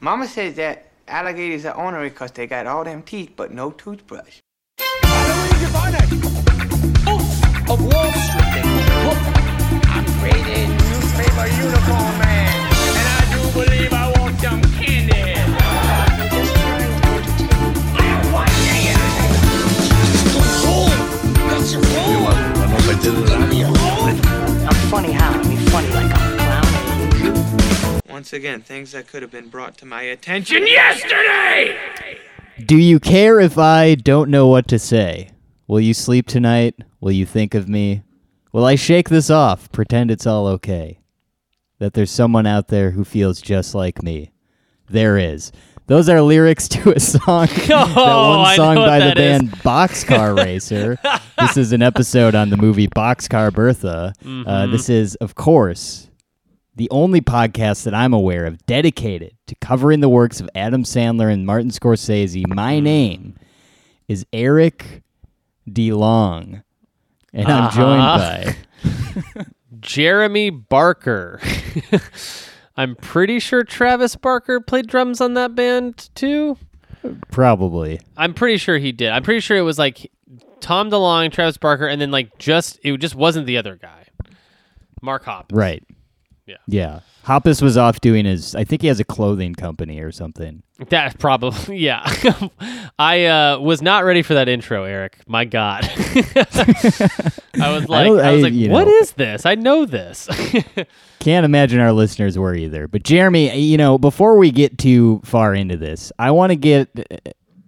Mama says that alligators are ornery because they got all them teeth but no toothbrush. Of Wall Street. Look, I'm creating newspaper uniform man, and I do believe I want some candy. I'm funny how? I mean funny like I'm a clown. Once again, things that could have been brought to my attention yesterday! Do you care if I don't know what to say? Will you sleep tonight? Will you think of me? Will I shake this off, pretend it's all okay? That there's someone out there who feels just like me. There is. Those are lyrics to a song. that Oh, one I song know what by the that is. band Boxcar Racer. this is an episode on the movie Boxcar Bertha. Mm-hmm. Uh, this is, of course, the only podcast that I'm aware of dedicated to covering the works of Adam Sandler and Martin Scorsese. My name is Eric DeLong, and I'm joined Uh-huh. by Jeremy Barker. I'm pretty sure Travis Barker played drums on that band too. probably I'm pretty sure he did. I'm pretty sure it was like Tom DeLonge, Travis Barker, and then like just it just wasn't the other guy, Mark Hop. right. Yeah. Yeah. Hoppus was off doing his. I think he has a clothing company or something. That probably yeah. I uh, was not ready for that intro, Eric. My God. I was like, don't- I, was like, what know. is this? I know this. Can't imagine our listeners were either. But Jeremy, you know, before we get too far into this, I want to get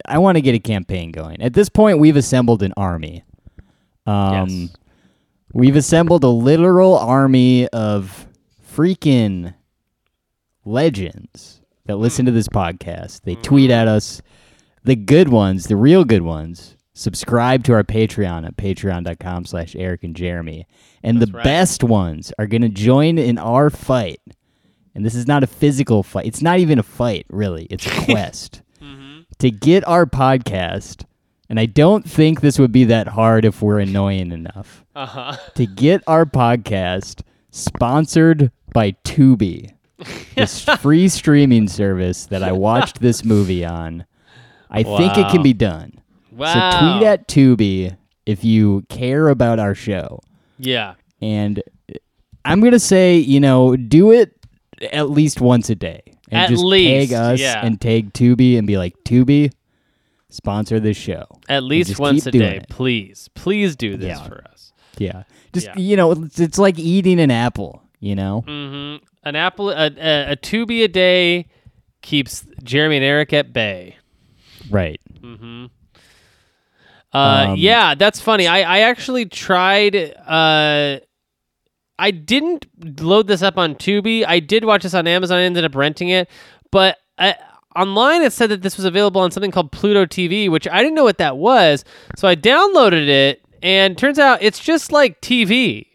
I want to get a campaign going. At this point, we've assembled an army. Um Yes. we've assembled a literal army of freaking legends that listen to hmm. this podcast. They hmm. tweet at us the good ones, the real good ones. Subscribe to our Patreon at patreon.com slash Eric and Jeremy. And the right. best ones are going to join in our fight. And this is not a physical fight. It's not even a fight, really. It's a quest mm-hmm. to get our podcast. And I don't think this would be that hard if we're annoying enough. uh-huh. To get our podcast sponsored by Tubi, this free streaming service that I watched this movie on. I think it can be done. Wow. So tweet at Tubi if you care about our show. Yeah. And uh, I'm gonna say, you know, do it at least once a day. And At just least, tag us yeah. and tag Tubi and be like, Tubi, sponsor this show. At least once a day, it. please. Please do this Yeah. for us. Yeah. Just Yeah. you know, it's, it's like eating an apple, you know? hmm An apple, a, a, a tubi a day keeps Jeremy and Eric at bay. Right. Mm-hmm. Uh, Um, yeah, that's funny. I, I actually tried. Uh, I didn't load this up on Tubi. I did watch this on Amazon. I ended up renting it, but I, online it said that this was available on something called Pluto TV, which I didn't know what that was. So I downloaded it, and turns out it's just like TV.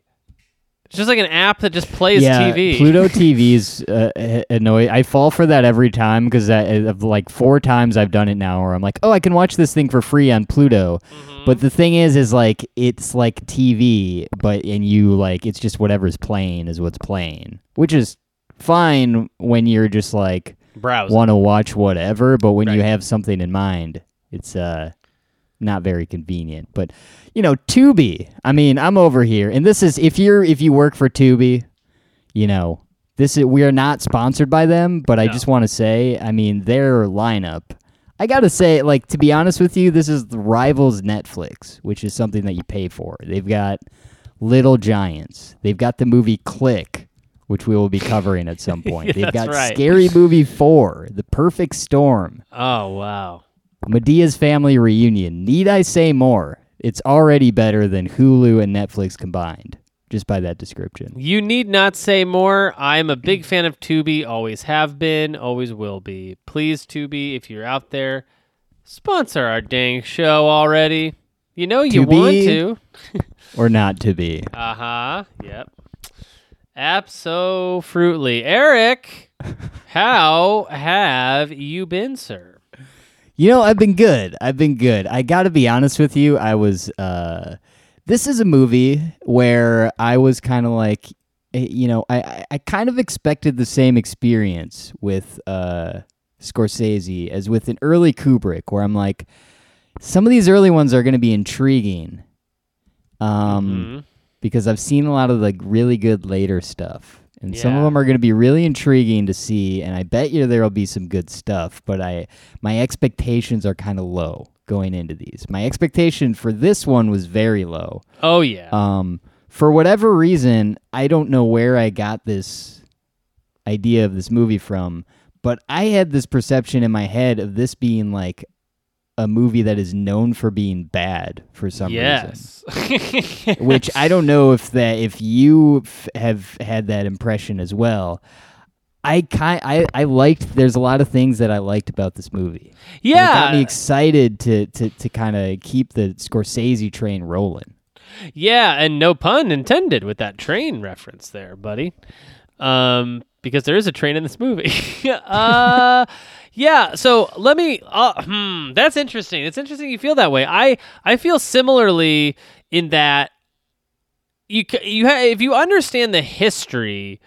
It's just like an app that just plays yeah, TV. Pluto TV's uh, annoy. I fall for that every time because of like four times I've done it now, where I'm like, oh, I can watch this thing for free on Pluto. Mm-hmm. But the thing is, is like it's like TV, but and you like it's just whatever's playing is what's playing, which is fine when you're just like Browse. want to watch whatever. But when you have something in mind, it's uh not very convenient. But you know, Tubi. I mean, I'm over here, and this is if you're if you work for Tubi, you know, this is we are not sponsored by them, but I just want to say, I mean, their lineup. I gotta say, like to be honest with you, this is the rivals Netflix, which is something that you pay for. They've got Little Giants. They've got the movie Click, which we will be covering at some point. They've got right. Scary Movie Four, The Perfect Storm, Oh wow. Madea's Family Reunion. Need I say more? It's already better than Hulu and Netflix combined, just by that description. You need not say more. I'm a big fan of Tubi, always have been, always will be. Please, Tubi, if you're out there, sponsor our dang show already. You know you Tubi? want to. Or not to be. Uh huh. Yep. Absolutely. Eric, how have you been, sir? You know, I've been good. I've been good. I got to be honest with you. I was. uh This is a movie where I was kind of like, eh, you know, I, I, kind of expected the same experience with uh, Scorsese as with an early Kubrick, where I'm like, some of these early ones are going to be intriguing, um, because I've seen a lot of like really good later stuff, and some of them are going to be really intriguing to see, and I bet you there'll be some good stuff. But I, my expectations are kind of low going into these. My expectation for this one was very low. Oh yeah. Um, for whatever reason, I don't know where I got this idea of this movie from, but I had this perception in my head of this being like a movie that is known for being bad for some reason. yes. Which I don't know if that if you f- have had that impression as well. I kind I, I liked there's a lot of things that I liked about this movie. And it got me excited to to, to kind of keep the Scorsese train rolling. Yeah, and no pun intended with that train reference there, buddy. Um, because there is a train in this movie. uh, yeah. So let me. Uh, hmm, that's interesting. It's interesting you feel that way. I I feel similarly in that you you ha- if you understand the history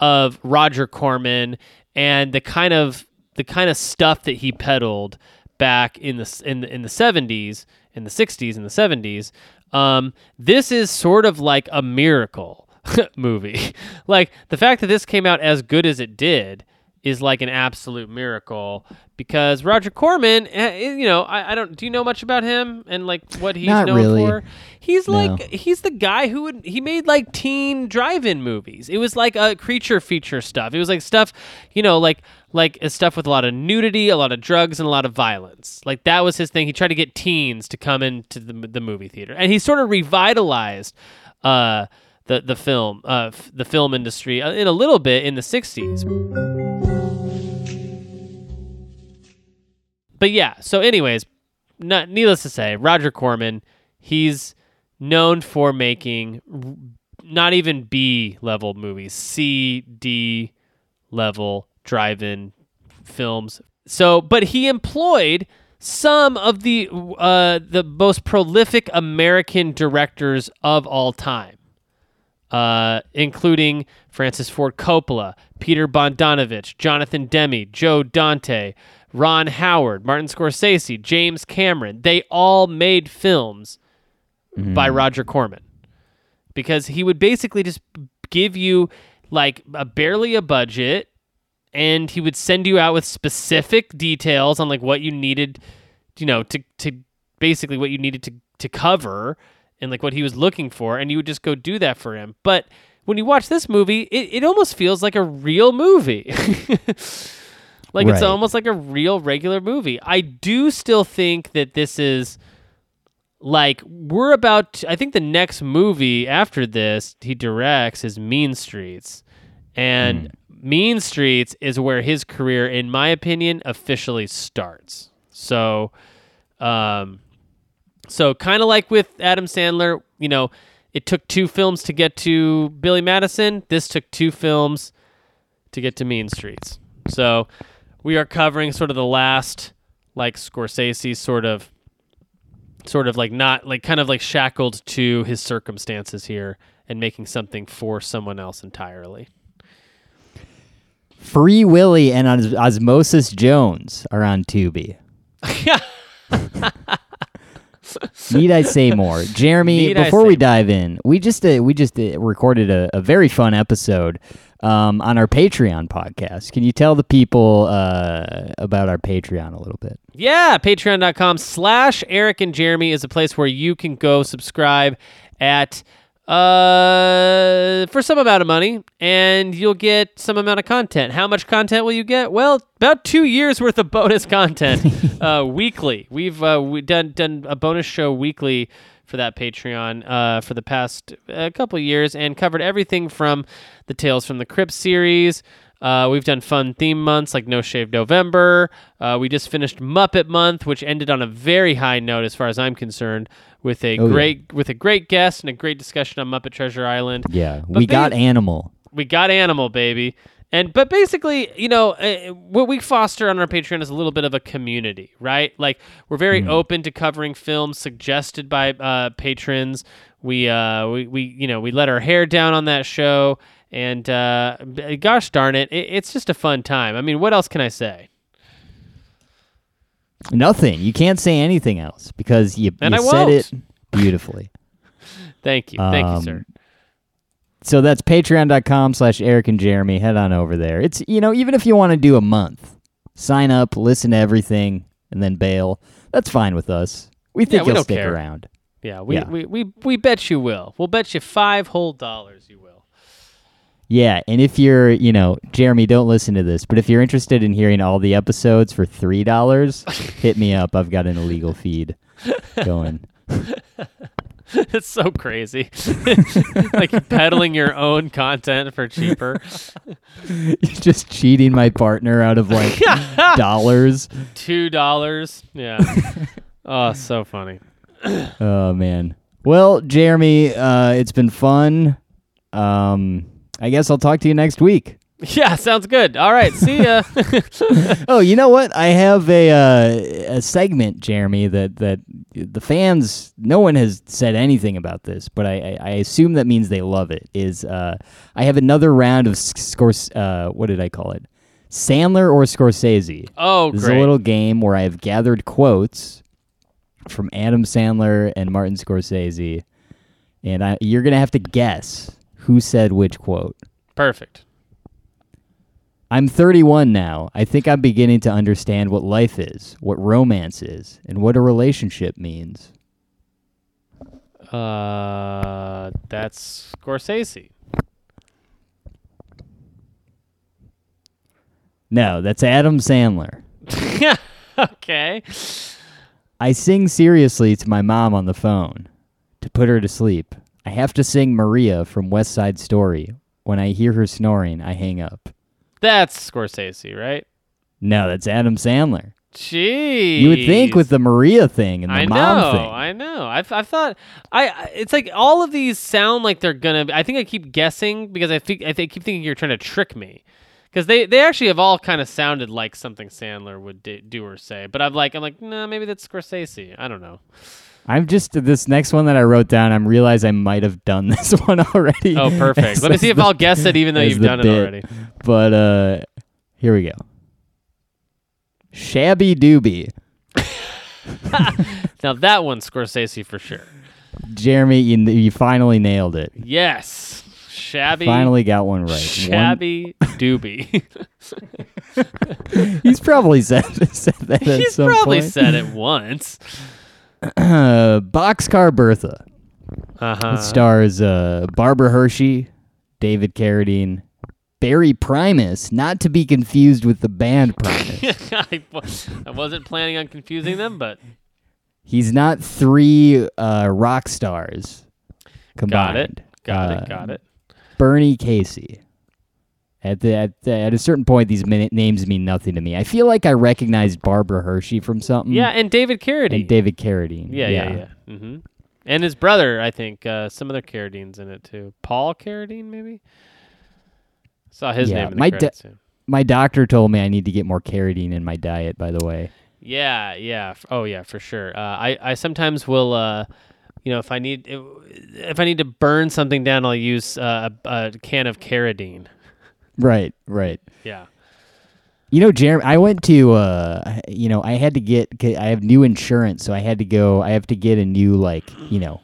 of Roger Corman and the kind of the kind of stuff that he peddled back in the in in the 70s, in the 60s, in the 70s, um, this is sort of like a miracle movie. like the fact that this came out as good as it did is like an absolute miracle because Roger Corman, eh, you know, I, I don't. Do you know much about him and like what he's Not known really. for? He's No. like he's the guy who would he made like teen drive-in movies. It was like a creature feature stuff. It was like stuff, you know, like like uh, stuff with a lot of nudity, a lot of drugs, and a lot of violence. Like that was his thing. He tried to get teens to come into the the movie theater, and he sort of revitalized. Uh, the, the film uh, f- the film industry uh, in a little bit in the 60s but yeah so anyways not, needless to say roger corman he's known for making not even b level movies c d level drive-in films. So but he employed some of the uh, the most prolific american directors of all time uh, including Francis Ford Coppola, Peter Bogdanovich, Jonathan Demme, Joe Dante, Ron Howard, Martin Scorsese, James Cameron. They all made films by mm-hmm. Roger Corman. Because he would basically just give you like a barely a budget and he would send you out with specific details on like what you needed you know to to basically what you needed to to cover and like what he was looking for and you would just go do that for him. But when you watch this movie it, it almost feels like a real movie like it's almost like a real regular movie. I do still think that this is like we're about to- i think the next movie after this he directs is mean streets. And mean streets is where his career in my opinion officially starts. So um so kind of like with adam sandler you know it took two films to get to billy madison. This took two films to get to mean streets. So we are covering sort of the last like scorsese sort of sort of like not like kind of like shackled to his circumstances here and making something for someone else entirely. Free Willy and Os- Osmosis Jones are on Tubi. Need I say more, Jeremy? Need before we more? dive in, we just uh, we just uh, recorded a, a very fun episode um, on our Patreon podcast. Can you tell the people uh, about our Patreon a little bit? Yeah, patreon.com slash Eric and Jeremy is a place where you can go subscribe at uh for some amount of money and you'll get some amount of content. How much content will you get? Well, about 2 years worth of bonus content uh weekly. We've uh we done done a bonus show weekly for that Patreon uh, for the past uh, couple years and covered everything from the Tales from the Crypt series. Uh, we've done fun theme months like No Shave November. Uh, we just finished Muppet Month, which ended on a very high note as far as I'm concerned, with a Oh, yeah. great with a great guest and a great discussion on Muppet Treasure Island Yeah, But we got Animal. we got animal baby and but basically you know uh, what we foster on our patreon is a little bit of a community right like we're very open to covering films suggested by uh, patrons we uh we, we you know we let our hair down on that show And uh, gosh darn it, it, it's just a fun time. I mean, what else can I say? Nothing. You can't say anything else because you, And you I said it won't. beautifully. Thank you, thank you, sir. Um, So that's patreon.com slash Eric and Jeremy. Head on over there. It's, you know, even if you want to do a month, sign up, listen to everything, and then bail. That's fine with us. We think we you'll stick care. around. Yeah, we, yeah. We, we we bet you will. We'll bet you five whole dollars you will. Yeah, and if you're, you know, Jeremy, don't listen to this, but if you're interested in hearing all the episodes for three dollars, hit me up. I've got an illegal feed going. it's so crazy. like peddling your own content for cheaper. Just cheating my partner out of like dollars. Two dollars. Yeah. oh, so funny. Oh man. Well, Jeremy, uh, it's been fun. Um, I guess I'll talk to you next week. Yeah, sounds good. All right, see ya. Oh, you know what? I have a uh, a segment, Jeremy, that that the fans. No one has said anything about this, but I, I, I assume that means they love it. Is uh, I have another round of Scors. Uh, what did I call it? Sandler or Scorsese. oh, This great. is a little game where I have gathered quotes from Adam Sandler and Martin Scorsese, and I, you're gonna have to guess who said which quote. Perfect. I'm 31 now. I think I'm beginning to understand what life is, what romance is, and what a relationship means. Uh, that's Scorsese. No, that's Adam Sandler. okay. I sing seriously to my mom on the phone to put her to sleep. I have to sing Maria from West Side Story. When I hear her snoring, I hang up. That's Scorsese, right? No, that's Adam Sandler. Jeez. You would think with the Maria thing and the I mom know, thing. I know. I've, I've thought I. It's like all of these sound like they're gonna. I think I keep guessing because I think I think, keep thinking you're trying to trick me, because they they actually have all kind of sounded like something Sandler would di- do or say. But I'm like I'm like no, maybe that's Scorsese. I don't know. I'm just this next one that I wrote down. I'm realize I might have done this one already. Oh, perfect. Let me see if the- I'll guess it, even though you've done it already. But uh, here we go. Shabby doobie. Now that one's Scorsese for sure. Jeremy, you, you finally nailed it. Yes, shabby. Finally got one right. One- Shabby doobie. he's probably said, said that at He's probably point. said it once. Uh, Boxcar Bertha. Uh huh. It stars uh, Barbara Hershey, David Carradine, Barry Primus, not to be confused with the band Primus. I, I wasn't planning on confusing them, but He's not three uh, rock stars combined. got it. Got Uh, it. Got it. Bernie Casey. At the, at the, at a certain point, these min- names mean nothing to me. I feel like I recognized Barbara Hershey from something. Yeah, and David Carradine. and David Carradine. yeah, yeah, yeah. hmm And his brother, I think, uh, some other Carradines in it too. Paul Carradine, maybe. Saw his Yeah, name in the my credits. My doctor told me I need to get more carradine in my diet. By the way, Yeah, yeah. Oh, yeah, for sure. Uh, I I sometimes will, uh, you know, if I need if I need to burn something down, I'll use uh, a, a can of Carradine. Right, right. Yeah. You know, Jeremy, I went to, uh, you know, I had to get, I have new insurance, so I had to go, I have to get a new, like, you know,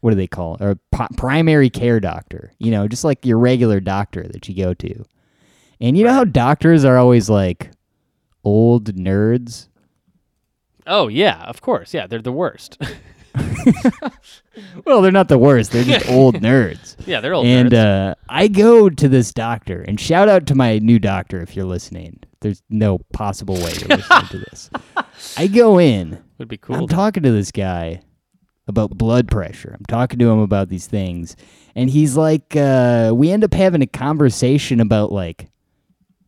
what do they call it? Or primary care doctor, you know, just like your regular doctor that you go to. And you know how doctors are always like old nerds? Oh yeah, of course. Yeah, they're the worst. Well, they're not the worst, they're just old nerds. yeah, they're old and nerds. uh, I go to this doctor, and shout out to my new doctor if you're listening. There's no possible way you're listening to this. I go in, Would be cool. I'm talking to this guy about blood pressure. I'm talking to him about these things. And he's like, uh, we end up having a conversation about like,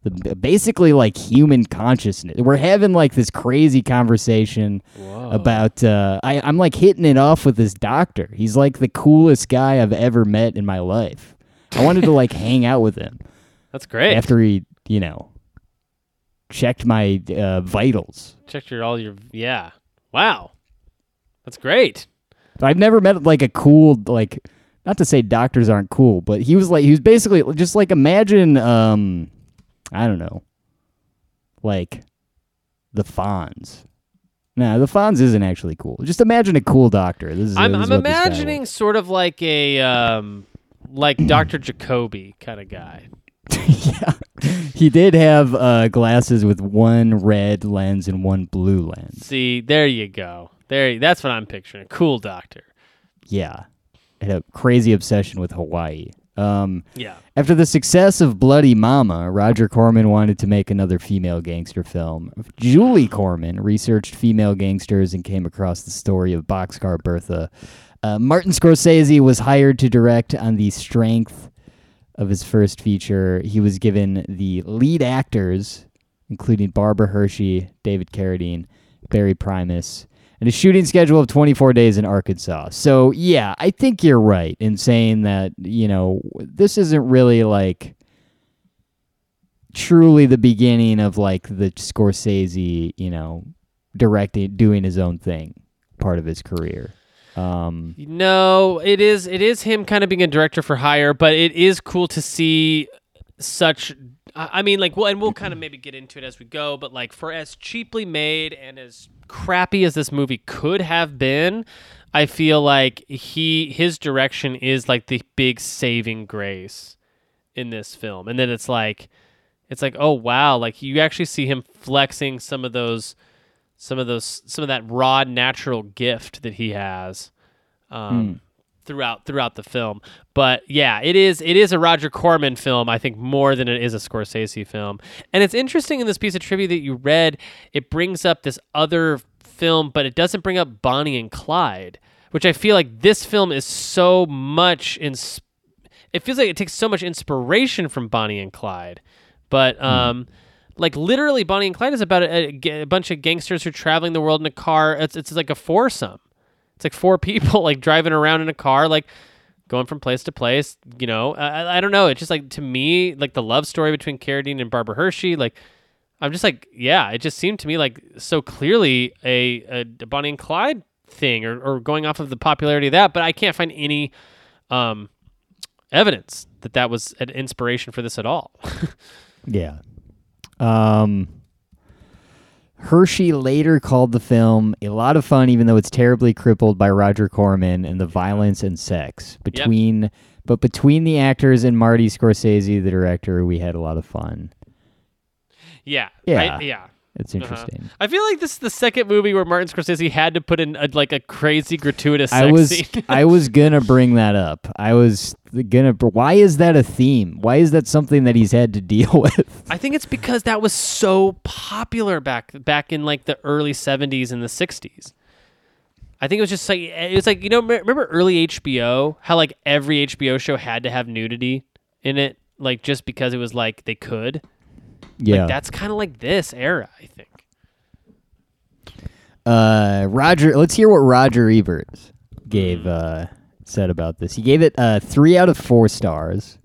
the, basically like human consciousness. We're having like this crazy conversation Whoa. about, uh, I, I'm like hitting it off with this doctor. He's like the coolest guy I've ever met in my life. I wanted to like hang out with him That's great. after he, you know, checked my uh, vitals. Checked your all your yeah. Wow. That's great. I've never met like a cool like not to say doctors aren't cool, but he was like he was basically just like imagine um I don't know. Like the Fonz. Nah, the Fonz isn't actually cool. Just imagine a cool doctor. This is I'm, this I'm is imagining sort of like a um, like Dr. Jacoby kind of guy. yeah. He did have uh, glasses with one red lens and one blue lens. See, there you go. There, that's what I'm picturing. A cool doctor. Yeah. Had a crazy obsession with Hawaii. Um, Yeah. After the success of Bloody Mama, Roger Corman wanted to make another female gangster film. Julie Corman researched female gangsters and came across the story of Boxcar Bertha. Uh, Martin Scorsese was hired to direct on the strength of his first feature. He was given the lead actors, including Barbara Hershey, David Carradine, Barry Primus, and a shooting schedule of 24 days in Arkansas. So, yeah, I think you're right in saying that, you know, this isn't really like truly the beginning of like the Scorsese, you know, directing, doing his own thing part of his career. Um, No, it is it is him kind of being a director for hire, but it is cool to see such I mean like well and we'll kind of maybe get into it as we go, but like for as cheaply made and as crappy as this movie could have been, I feel like he his direction is like the big saving grace in this film. And then it's like it's like oh wow, like you actually see him flexing some of those some of those some of that raw natural gift that he has. Um, throughout throughout the film. But yeah, it is it is a Roger Corman film, I think, more than it is a Scorsese film. And it's interesting in this piece of trivia that you read, it brings up this other film, but it doesn't bring up Bonnie and Clyde, which I feel like this film is so much in. It feels like it takes so much inspiration from Bonnie and Clyde, but um, like literally, Bonnie and Clyde is about a, a a bunch of gangsters who are traveling the world in a car. It's it's like a foursome. It's like four people like driving around in a car, like going from place to place. You know, I, I- don't know. It's just like to me, like the love story between Carradine and Barbara Hershey. Like, I'm just like, yeah, it just seemed to me like so clearly a, a, a Bonnie and Clyde thing, or, or going off of the popularity of that. But I can't find any um, evidence that that was an inspiration for this at all. Yeah. Um, Hershey later called the film a lot of fun, even though it's terribly crippled by Roger Corman and the violence and sex between. But between the actors and Marty Scorsese, the director, we had a lot of fun. yeah, Yeah. I- yeah. It's Uh-huh. interesting. I feel like this is the second movie where Martin Scorsese had to put in a, like a crazy gratuitous sex I was. I was gonna bring that up. I was gonna. Why is that a theme? Why is that something that he's had to deal with? I think it's because that was so popular back back in like the early '70s and the '60s. I think it was just like it was like you know remember early HBO how like every HBO show had to have nudity in it like just because it was like they could. Yeah. Like that's kind of like this era, I think. Uh, Roger, let's hear what Roger Ebert gave Hmm. uh, said about this. He gave it uh, three out of four stars.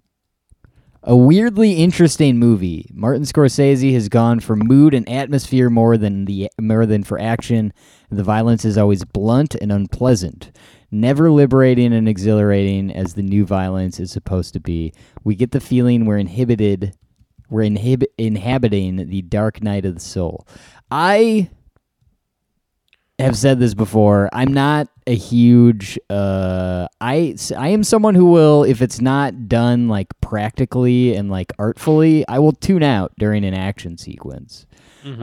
A weirdly interesting movie. Martin Scorsese has gone for mood and atmosphere more than the more than for action. The violence is always blunt and unpleasant, never liberating and exhilarating as the new violence is supposed to be. We get the feeling we're inhibited, we're inhib- inhabiting the dark night of the soul. I have said this before. I'm not a huge. Uh, I I am someone who will, if it's not done like practically and like artfully, I will tune out during an action sequence.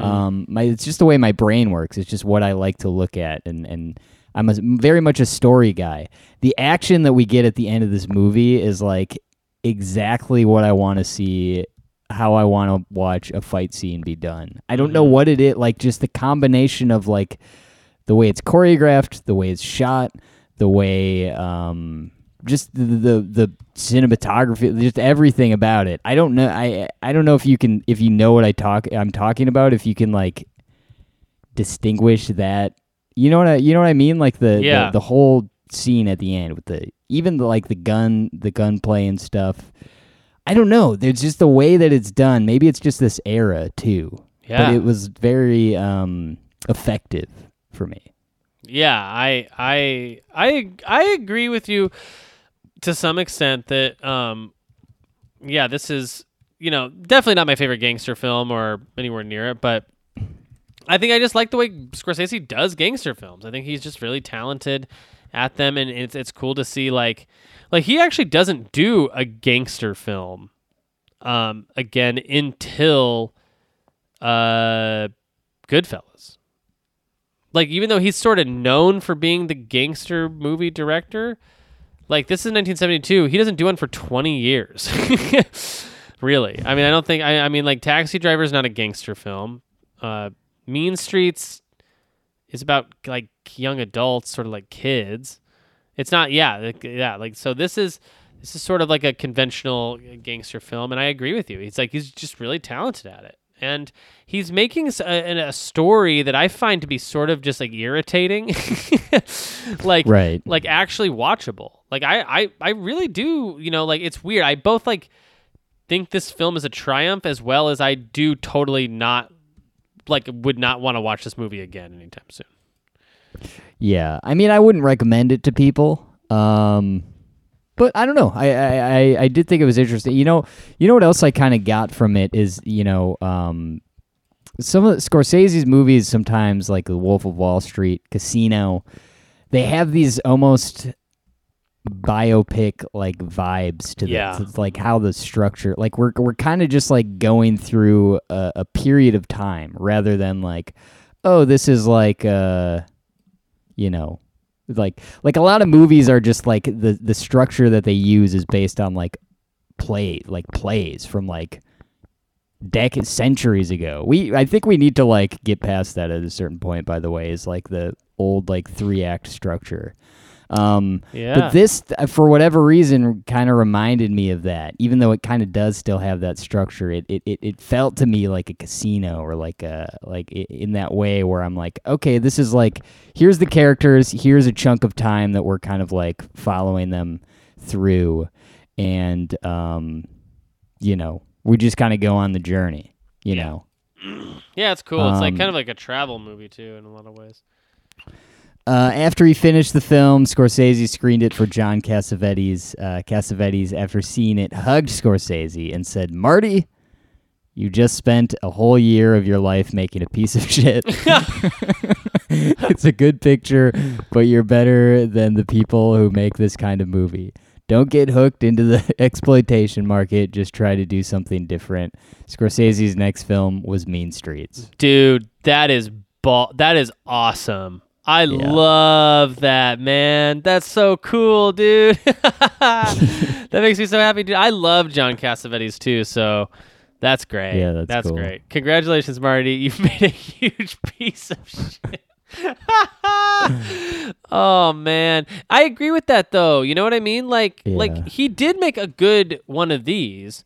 Um, my it's just the way my brain works. It's just what I like to look at, and and I'm a, very much a story guy. The action that we get at the end of this movie is like exactly what I want to see. How I want to watch a fight scene be done. I don't know what it is. Like just the combination of like the way it's choreographed, the way it's shot, the way um just the, the the cinematography, just everything about it. I don't know. I I don't know if you can if you know what I talk I'm talking about. If you can like distinguish that, you know what I you know what I mean? Like the Yeah. the, the whole scene at the end with the even the like the gun the gunplay and stuff. I don't know. There's just the way that it's done. Maybe it's just this era too. Yeah. But it was very um effective for me. Yeah, I I I I agree with you. to some extent that um yeah, this is you know, definitely not my favorite gangster film or anywhere near it, but I think I just like the way Scorsese does gangster films. I think he's just really talented at them and it's it's cool to see like like he actually doesn't do a gangster film um again until uh Goodfellas. Like even though he's sort of known for being the gangster movie director, like this is 1972, he doesn't do one for 20 years. really. I mean, I don't think I I mean like Taxi Driver is not a gangster film. Uh Mean Streets is about like young adults, sort of like kids. It's not yeah, like, yeah, like so this is this is sort of like a conventional gangster film and I agree with you. He's like he's just really talented at it and he's making a story that I find to be sort of just like irritating, like Right. like actually watchable. Like I, I I really do, you know, like it's weird. I both like think this film is a triumph as well as I do totally not like would not want to watch this movie again anytime soon. Yeah, I mean, I wouldn't recommend it to people. Um, but I don't know. I, I, I, I did think it was interesting. You know, you know what else I kind of got from it is you know, um, some of the Scorsese's movies sometimes like The Wolf of Wall Street, Casino, they have these almost biopic like vibes to Yeah. this. It's like how the structure, like we're we're kind of just like going through a, a period of time rather than like, oh, this is like uh, you know, like like a lot of movies are just like the the structure that they use is based on like play like plays from like decades centuries ago. We I think we need to like get past that at a certain point by the way is like the old like three act structure. Um Yeah. but this for whatever reason kind of reminded me of that even though it kind of does still have that structure it, it it it felt to me like a casino or like a like in that way where I'm like okay this is like here's the characters here's a chunk of time that we're kind of like following them through and um you know we just kind of go on the journey you Yeah. know Yeah, it's cool. It's like Um, kind of like a travel movie too in a lot of ways. Uh, after he finished the film, Scorsese screened it for John Cassavetes. Uh, Cassavetes, after seeing it, hugged Scorsese and said, "Marty, you just spent a whole year of your life making a piece of shit. it's a good picture, but you're better than the people who make this kind of movie. Don't get hooked into the exploitation market. Just try to do something different." Scorsese's next film was Mean Streets. Dude, that is ball that is awesome. I love that, man. That's so cool, dude. that makes me so happy, dude. I love John Cassavetes too, so that's great. Yeah, that's cool. great. Congratulations, Marty. You've made a huge piece of shit. oh man, I agree with that though. You know what I mean? Like, Yeah. like he did make a good one of these,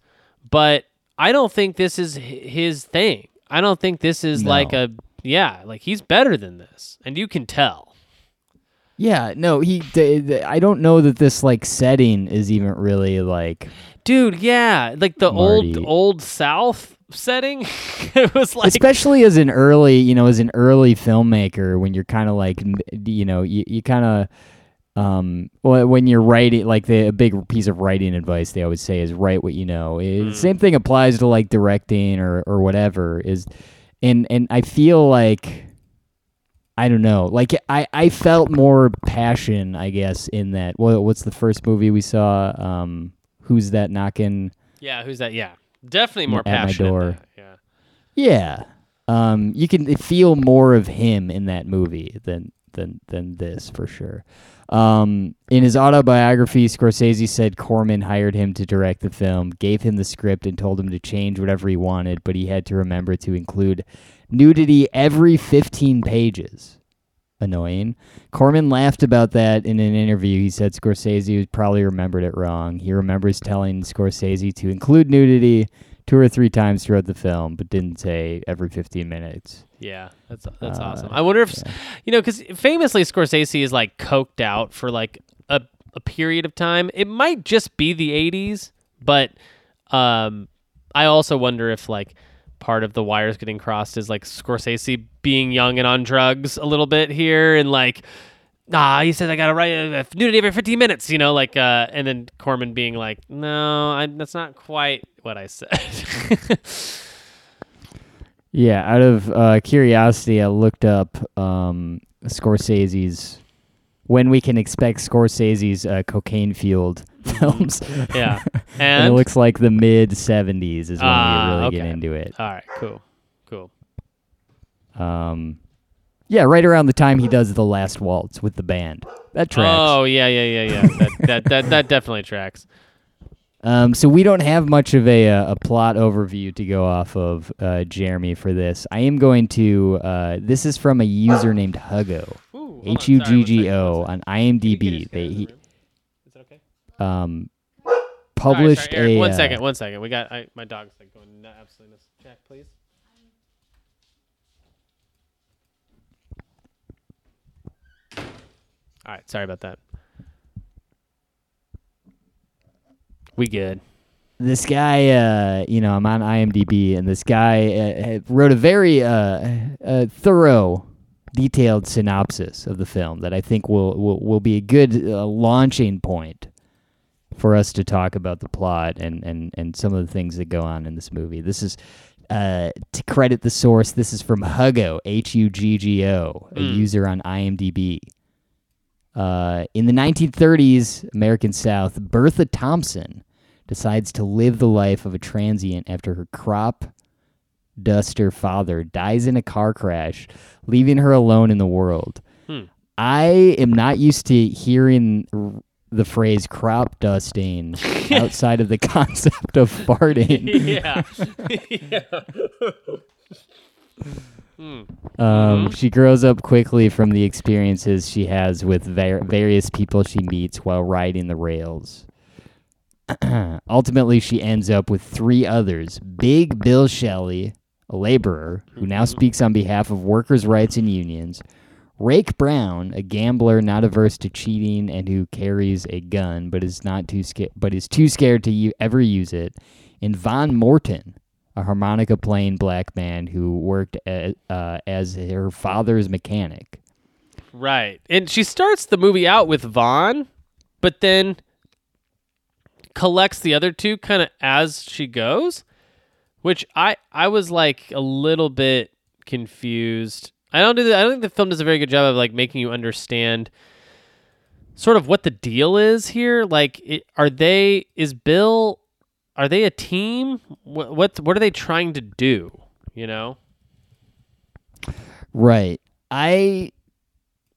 but I don't think this is his thing. I don't think this is No. like a yeah, like he's better than this, and you can tell. Yeah, no, he. The, the, I don't know that this like setting is even really like. Dude, yeah, like the Marty. old old South setting. it was like especially as an early, you know, as an early filmmaker, when you're kind of like, you know, you, you kind of, um, when you're writing, like the a big piece of writing advice they always say is write what you know. It- Same thing applies to like directing or or whatever is, and and I feel like. I don't know. Like I, I felt more passion, I guess, in that. What, what's the first movie we saw? Um, who's that knocking? yeah, who's that? Yeah, definitely more At my door. Yeah. Yeah. Um, you can feel more of him in that movie than than than this for sure. Um, in his autobiography, Scorsese said Corman hired him to direct the film, gave him the script, and told him to change whatever he wanted, but he had to remember to include nudity every 15 pages. Annoying. Corman laughed about that in an interview. He said Scorsese probably remembered it wrong. He remembers telling Scorsese to include nudity two or three times throughout the film, but didn't say every 15 minutes. Yeah, that's that's Uh, awesome. I wonder if you know because famously Scorsese is like coked out for like a a period of time. It might just be the '80s, but um, I also wonder if like part of the wires getting crossed is like Scorsese being young and on drugs a little bit here, and like nah, he says I gotta write a nudity every 15 minutes, you know, like, uh, and then Corman being like, no, I, that's not quite what I said. Yeah, out of uh, curiosity, I looked up um, Scorsese's when we can expect Scorsese's uh, cocaine fueled films. yeah. and, And, it looks like the mid '70s is when Ah, we really get into it. all right, cool, cool. Um, yeah, right around the time he does the last waltz with the band. That tracks. Oh yeah, yeah, yeah, yeah. that, that that that definitely tracks. Um, so we don't have much of a uh, a plot overview to go off of, uh, Jeremy, for this. I am going to. Uh, this is from a user named Huggo, Ooh, hold on, H sorry, U G G O on second. Can you get IMDb. They he. Is that okay? um, published sorry, Eric, a. one uh, second, one second. We got I, my dog's like going absolutely nuts. Jack, please. All right, sorry about that. We good. this guy, uh, you know, I'm on IMDb, and this guy uh, wrote a very uh, uh, thorough, detailed synopsis of the film that I think will will, will be a good uh, launching point for us to talk about the plot and, and, and some of the things that go on in this movie. This is uh, to credit the source. This is from Huggo, H U G G O, a Mm. user on IMDb. Uh, in the 1930s, American South, Bertha Thompson decides to live the life of a transient after her crop duster father dies in a car crash, leaving her alone in the world. Hmm. I am not used to hearing r- the phrase crop dusting outside of the concept of farting. yeah. yeah. Um, She grows up quickly from the experiences she has with var- various people she meets while riding the rails. Ultimately, she ends up with three others Big Bill Shelley, a laborer who now speaks on behalf of workers' rights and unions, Rake Brown, a gambler not averse to cheating and who carries a gun but is not too scared but is too scared to u- ever use it, and Von Morton, a harmonica playing black man who worked a, uh, as her father's mechanic. Right. And she starts the movie out with Von, but then collects the other two kind of as she goes, which I I was like a little bit confused. I don't do the, I don't think the film does a very good job of like making you understand sort of what the deal is here. Like it, are they is Bill are they a team? What what what are they trying to do, you know? Right. I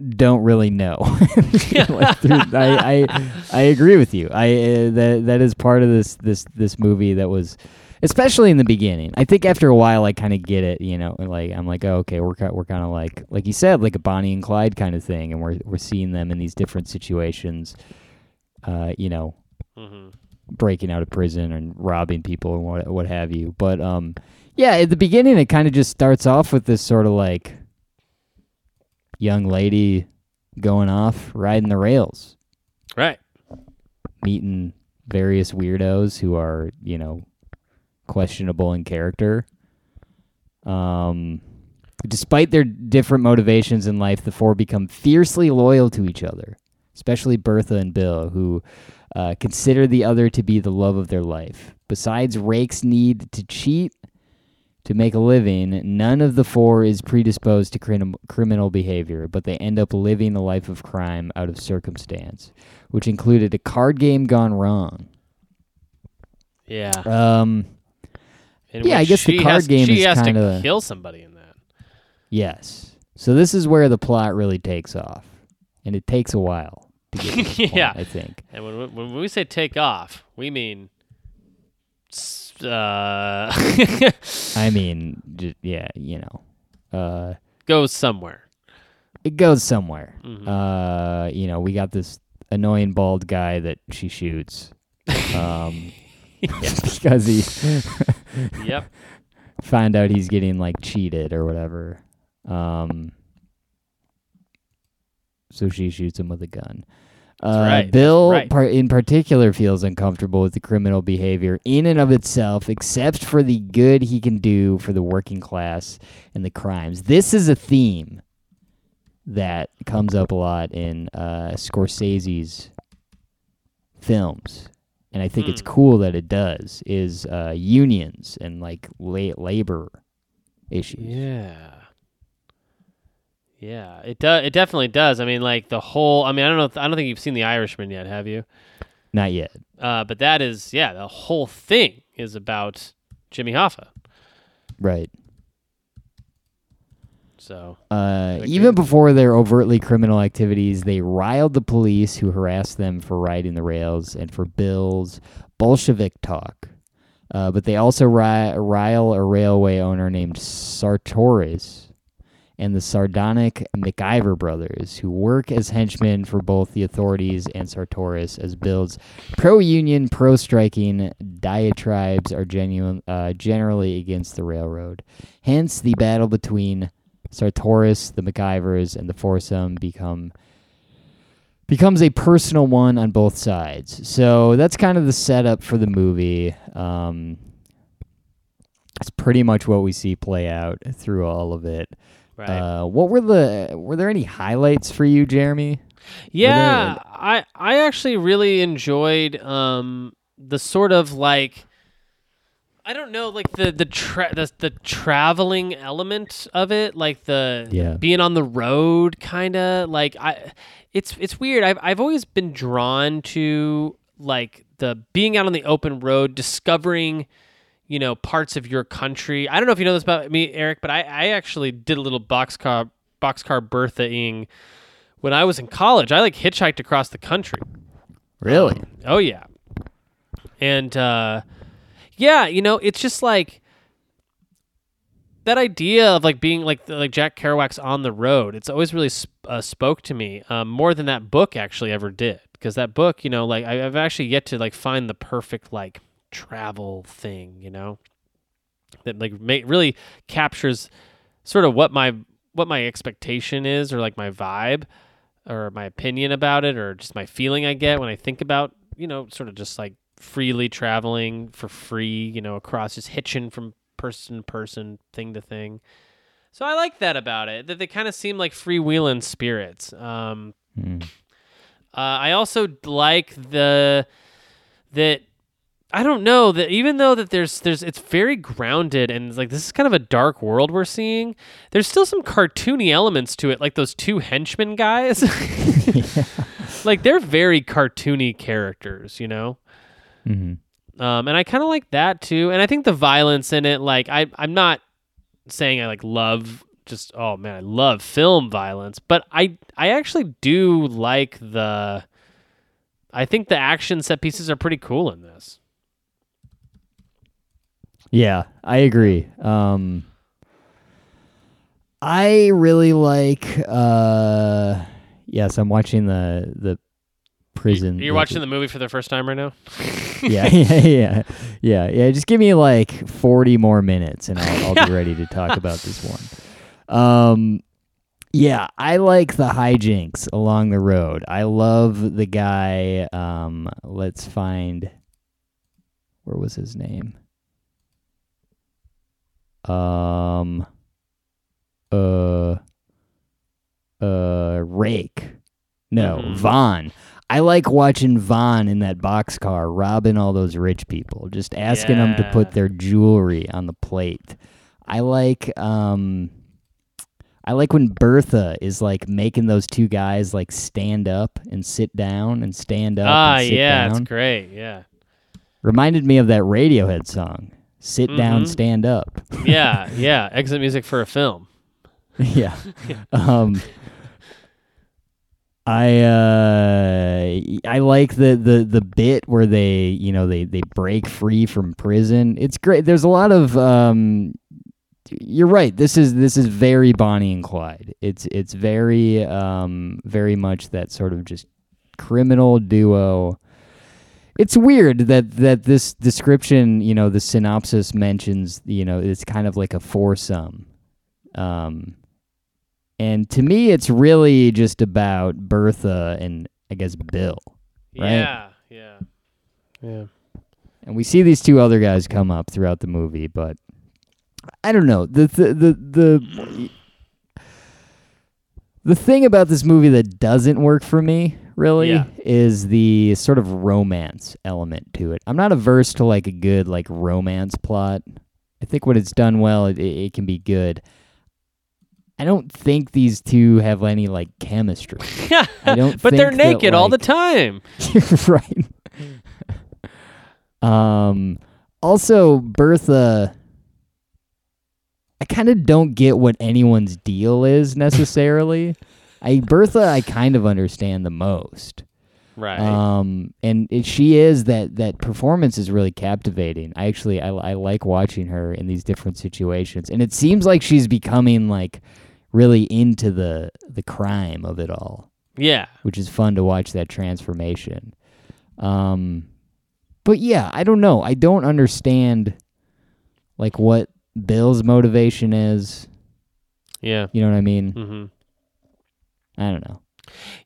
don't really know. Like, through- I, I I agree with you. I uh, that that is part of this this this movie that was especially in the beginning. I think after a while I kind of get it, you know, like I'm like, oh, okay, we're we're kind of like like you said, like a Bonnie and Clyde kind of thing and we're we're seeing them in these different situations. Uh, you know, Mhm. Breaking out of prison and robbing people and what what have you. But um yeah, at the beginning it kind of just starts off with this sort of like young lady going off riding the rails, Right. meeting various weirdos who are, you know, questionable in character. Um despite their different motivations in life, the four become fiercely loyal to each other, especially Bertha and Bill, who uh, consider the other to be the love of their life. Besides Rake's need to cheat to make a living, none of the four is predisposed to crim- criminal behavior, but they end up living a life of crime out of circumstance, which included a card game gone wrong. Yeah. Um, Yeah, I guess the card has, game she is kinda- kill somebody in that. yes. So this is where the plot really takes off, and it takes a while to get to point, Yeah. I think. And when we, when we say take off, we mean uh, I mean, j- yeah, you know, uh, goes somewhere. it goes somewhere. Mhm. Uh, you know, we got this annoying bald guy that she shoots, um, because he Yep. Find out he's getting like cheated or whatever. Um, so she shoots him with a gun. Uh, right, Bill, right. par- in particular, feels uncomfortable with the criminal behavior in and of itself, except for the good he can do for the working class and the crimes. This is a theme that comes up a lot in uh, Scorsese's films, and I think it's Hmm. cool that it does is uh, unions and like la- labor issues. Yeah. Yeah, it does. It definitely does. I mean, like the whole. I mean, I don't know. If, I don't think you've seen The Irishman yet, have you? Not yet. Uh, but that is, yeah, the whole thing is about Jimmy Hoffa. Right. So Uh, even before their overtly criminal activities, they riled the police who harassed them for riding the rails and for Bill's Bolshevik talk. Uh, but they also ri- rile a railway owner named Sartoris and the sardonic McIver brothers, who work as henchmen for both the authorities and Sartoris, as Bill's pro-union, pro-striking diatribes are genuine, uh, generally against the railroad. Hence, the battle between Sartoris, the McIvers, and the foursome become becomes a personal one on both sides. So that's kind of the setup for the movie. Um, it's pretty much what we see play out through all of it. Right. Uh, what were the were there any highlights for you, Jeremy? Yeah, I I actually really enjoyed um the sort of like I don't know like the the tra- the, the traveling element of it like the Yeah. being on the road kind of like I it's it's weird I've I've always been drawn to like the being out on the open road discovering you know parts of your country. I don't know if you know this about me Eric, but I I actually did a little boxcar boxcar Bertha-ing when I was in college, I like hitchhiked across the country. Really? Oh yeah. And uh yeah, you know, it's just like that idea of like being like like Jack Kerouac's on the road. It's always really sp- uh, spoke to me um, more than that book actually ever did. Because that book, you know, like I- I've actually yet to like find the perfect like travel thing, you know, that like ma- really captures sort of what my what my expectation is or like my vibe or my opinion about it or just my feeling I get when I think about, you know, sort of just like freely traveling for free, you know, across just hitching from person to person, thing to thing. So I like that about it, that they kind of seem like freewheeling spirits. Um, Hmm. uh, I also like the that I don't know that even though that there's there's it's very grounded and it's like this is kind of a dark world we're seeing. There's still some cartoony elements to it, like those two henchmen guys. Like they're very cartoony characters, you know. hmm Um, and I kind of like that too. And I think the violence in it, like I, I'm not saying I like love just oh man, I love film violence, but I, I actually do like the. I think the action set pieces are pretty cool in this. Yeah, I agree. Um, I really like. Uh, yes, I'm watching the the prison. You're watching the movie for the first time right now. yeah, yeah, yeah, yeah, yeah. Just give me like 40 more minutes, and I'll, I'll be ready to talk about this one. Um, yeah, I like the hijinks along the road. I love the guy. Um, let's find. Where was his name? Um. Uh. Uh. Rake. No, Mhm. Von. I like watching Von in that boxcar robbing all those rich people, just asking them to put their jewelry on the plate. I like um I like when Bertha is like making those two guys like stand up and sit down and stand up ah, and sit yeah, down. it's great. Yeah, Reminded me of that Radiohead song. Sit down, Mhm. stand up. yeah, yeah. Exit music for a film. yeah. Um I uh I like the, the the bit where they you know they they break free from prison. It's great. There's a lot of um you're right. This is this is very Bonnie and Clyde. It's it's very um very much that sort of just criminal duo. It's weird that that this description, you know, the synopsis mentions, you know, it's kind of like a foursome. Um and to me, it's really just about Bertha and I guess Bill. Right. Yeah, yeah, yeah. And we see these two other guys come up throughout the movie, but I don't know. The the the the, The thing about this movie that doesn't work for me, really, Yeah. is the sort of romance element to it. I'm not averse to like a good like romance plot. I think when it's done well, it, it can be good. I don't think these two have any like chemistry. I don't but they're think that, naked all the time. right. um. Also, Bertha. I kind of don't get what anyone's deal is necessarily. I Bertha, I kind of understand the most. Right. Um, and it, she is that that performance is really captivating. I actually I, I like watching her in these different situations, and it seems like she's becoming like really into the the crime of it all yeah. which is fun to watch that transformation. Um, but yeah, I don't know. I don't understand like what Bill's motivation is. Yeah. You know what I mean? hmm I don't know.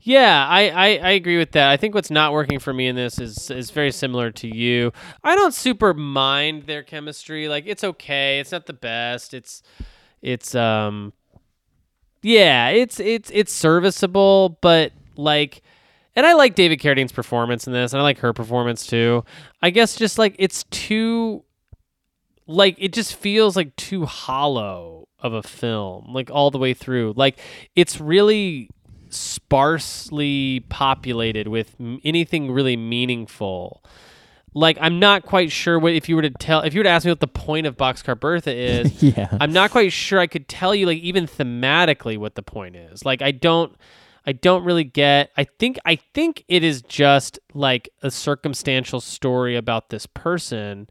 Yeah, I, I, I agree with that. I think what's not working for me in this is is very similar to you. I don't super mind their chemistry. Like it's okay. It's not the best. It's it's um yeah, it's it's it's serviceable, but like and I like David Carradine's performance in this, and I like her performance too. I guess just like it's too like it just feels like too hollow of a film, like all the way through. Like it's really sparsely populated with m- anything really meaningful. Like I'm not quite sure what if you were to tell if you were to ask me what the point of Boxcar Bertha is, Yeah. I'm not quite sure I could tell you like even thematically what the point is. Like I don't I don't really get I think I think it is just like a circumstantial story about this person.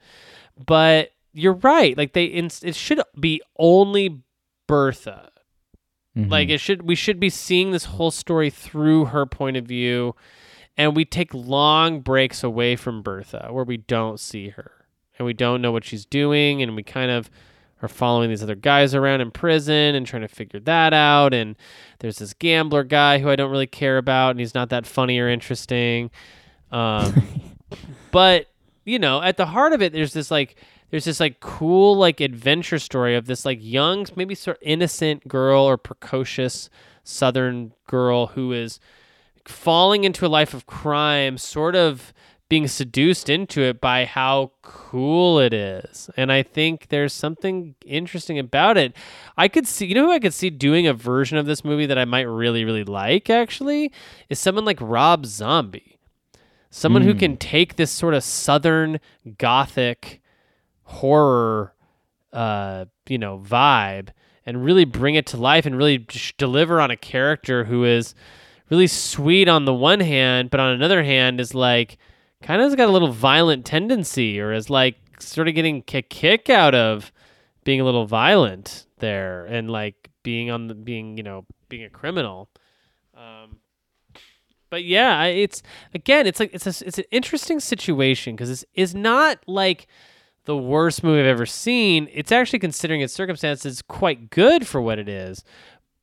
But you're right. Like they it should be only Bertha. Like Mhm. it should we should be seeing this whole story through her point of view and we take long breaks away from Bertha where we don't see her and we don't know what she's doing and we kind of are following these other guys around in prison and trying to figure that out and there's this gambler guy who I don't really care about and he's not that funny or interesting um but you know at the heart of it there's this like there's this like cool like adventure story of this like young maybe sort of innocent girl or precocious southern girl who is falling into a life of crime sort of being seduced into it by how cool it is. And i think there's something interesting about it. I could see you know who i could see doing a version of this movie that i might really really like actually is someone like rob zombie. Someone who Mm. can take this sort of southern gothic horror uh you know vibe and really bring it to life and really deliver on a character who is really sweet on the one hand but on another hand is like kind of has got a little violent tendency or is like sort of getting a kick out of being a little violent there and like being on the being you know being a criminal. Um but yeah, it's again, it's like it's a, it's an interesting situation because this is not like the worst movie I've ever seen. It's actually considering its circumstances quite good for what it is.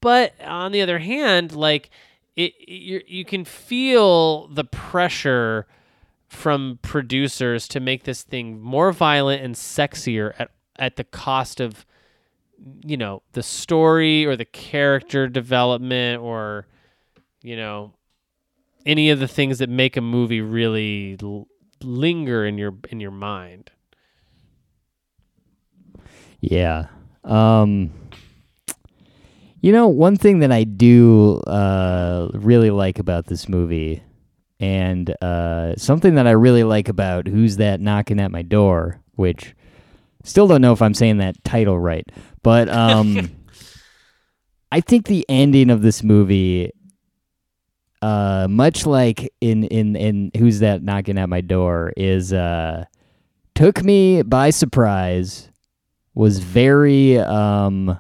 But on the other hand, like it, you you can feel the pressure from producers to make this thing more violent and sexier at at the cost of you know the story or the character development or you know any of the things that make a movie really l- linger in your in your mind. Yeah. Um You know, one thing that I do uh really like about this movie and uh something that I really like about Who's That Knocking at My Door, which still don't know if I'm saying that title right, but um I think the ending of this movie uh much like in in in Who's That Knocking at My Door is uh took me by surprise was very um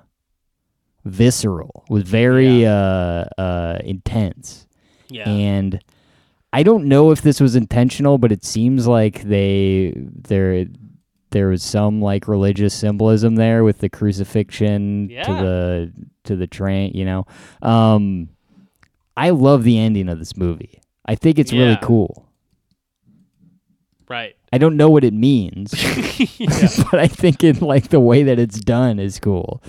visceral was very uh uh intense. Yeah. and i don't know if this was intentional but it seems like they there there was some like religious symbolism there with the crucifixion to the to the train you know? Um i love the ending of this movie. I think it's really cool. Right. I don't know what it means but I think in like the way that it's done is cool.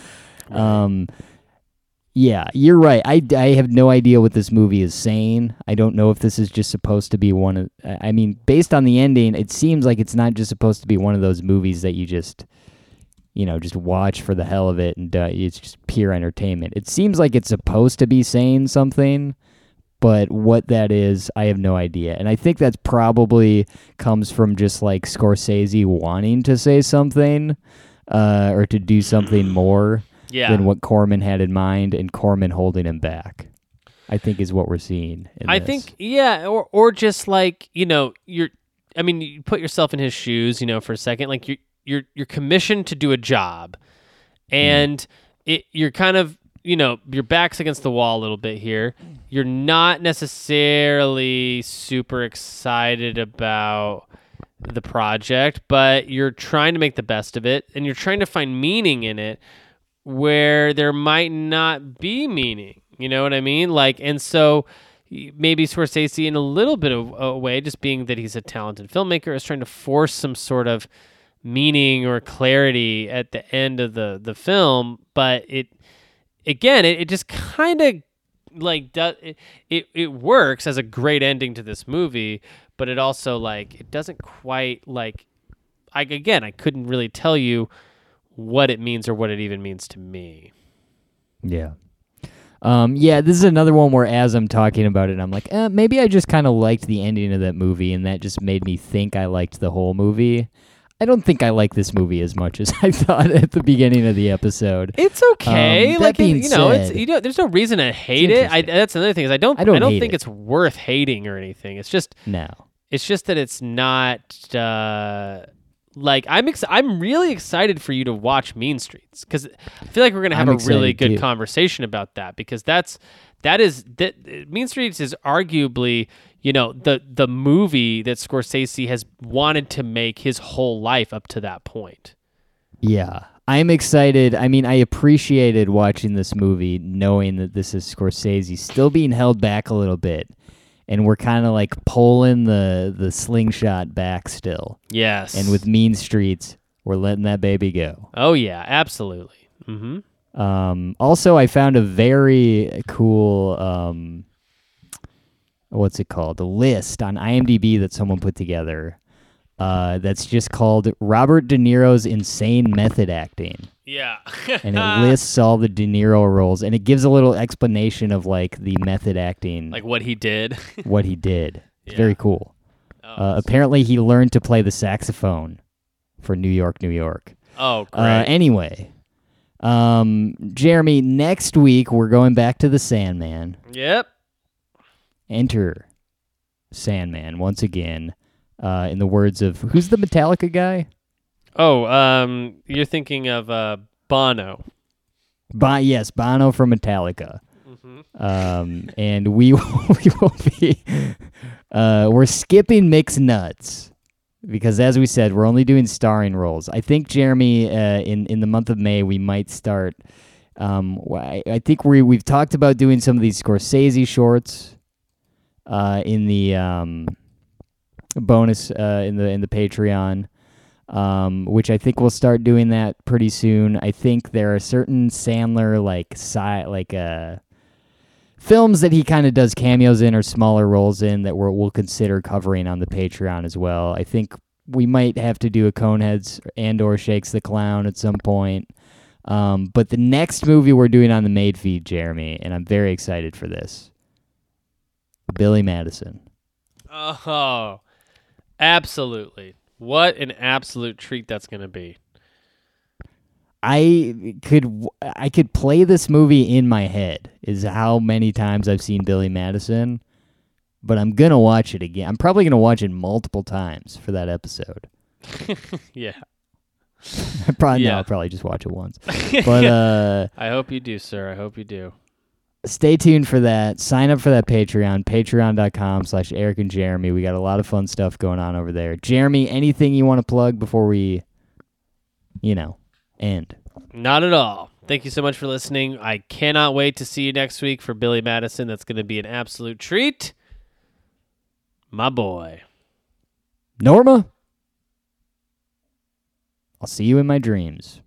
Um, Yeah, you're right. I, I have no idea what this movie is saying. I don't know if this is just supposed to be one of. I I mean, based on the ending, it seems like it's not just supposed to be one of those movies that you just, you know, just watch for the hell of it and uh, it's just pure entertainment. It seems like it's supposed to be saying something, but what that is, I have no idea. And I think that's probably comes from just like Scorsese wanting to say something uh, or to do something more Yeah. than what Corman had in mind, and Corman holding him back. I think is what we're seeing. in I this. think yeah, or or just like you know you're. I mean, you put yourself in his shoes, you know, for a second. Like you're you're you're commissioned to do a job, and it you're kind of you know your back's against the wall a little bit here. You're not necessarily super excited about the project, but you're trying to make the best of it, and you're trying to find meaning in it where there might not be meaning. You know what I mean? Like, and so maybe Scorsese, in a little bit of a way, just being that he's a talented filmmaker, is trying to force some sort of meaning or clarity at the end of the the film. But it, again, it, it just kind of like does it, it it works as a great ending to this movie, but it also like it doesn't quite like. I again, I couldn't really tell you what it means or what it even means to me. Yeah. Um, yeah, this is another one where as I'm talking about it, I'm like, eh, maybe I just kind of liked the ending of that movie, and that just made me think I liked the whole movie. I don't think I like this movie as much as I thought at the beginning of the episode. It's okay. Um, that like it- you know, it's said- you know, there's no reason to hate it. I, that's another thing is I don't I don't hate think it. it's worth hating or anything. It's just No. it's just that it's not uh like I'm ex- I'm really excited for you to watch Mean Streets cuz I feel like we're going to have I'm a really good too. conversation about that because that's that is that Mean Streets is arguably you know the the movie that Scorsese has wanted to make his whole life up to that point. Yeah. I'm excited. I mean, I appreciated watching this movie knowing that this is Scorsese still being held back a little bit. And we're kind of like pulling the, the slingshot back still. Yes. And with Mean Streets, we're letting that baby go. Oh yeah, absolutely. Mhm. Um, also, I found a very cool, um, what's it called? A list on IMDb that someone put together. Uh, that's just called Robert De Niro's Insane Method Acting. Yeah. and it lists all the De Niro roles, and it gives a little explanation of like the method acting, like what he did. what he did. It's Yeah. very cool. Oh, Uh, apparently, he learned to play the saxophone for New York, New York. oh, great. Uh, anyway, um, Jeremy, next week we're going back to the Sandman. yep. Enter Sandman once again. Uh, in the words of who's the Metallica guy? Oh, um, you're thinking of uh, Bono. Bon- yes, Bono from Metallica. Um, and we we will be uh, we're skipping mixed nuts because as we said, we're only doing starring roles. I think Jeremy uh, in in the month of May we might start. Um, I, I think we we've talked about doing some of these Scorsese shorts uh, in the um, bonus uh, in the in the Patreon um, which I think we'll start doing that pretty soon. I think there are certain Sandler like like uh, films that he kind of does cameos in or smaller roles in that we're, we'll consider covering on the Patreon as well. I think we might have to do a Coneheads and or Shakes the Clown at some point. Um, but the next movie we're doing on the Made feed, Jeremy, and I'm very excited for this. Billy Madison. Oh, absolutely. What an absolute treat that's going to be. I could I could play this movie in my head is how many times I've seen Billy Madison, but I'm gonna watch it again. I'm probably gonna watch it multiple times for that episode. Yeah. Probably no, Yeah. I'll probably just watch it once. But uh, I hope you do, sir. I hope you do. Stay tuned for that. Sign up for that Patreon, patreon.com slash Eric and Jeremy. We got a lot of fun stuff going on over there. Jeremy, anything you want to plug before we, you know, end? Not at all. Thank you so much for listening. I cannot wait to see you next week for Billy Madison. That's going to be an absolute treat. My boy. Norma, I'll see you in my dreams.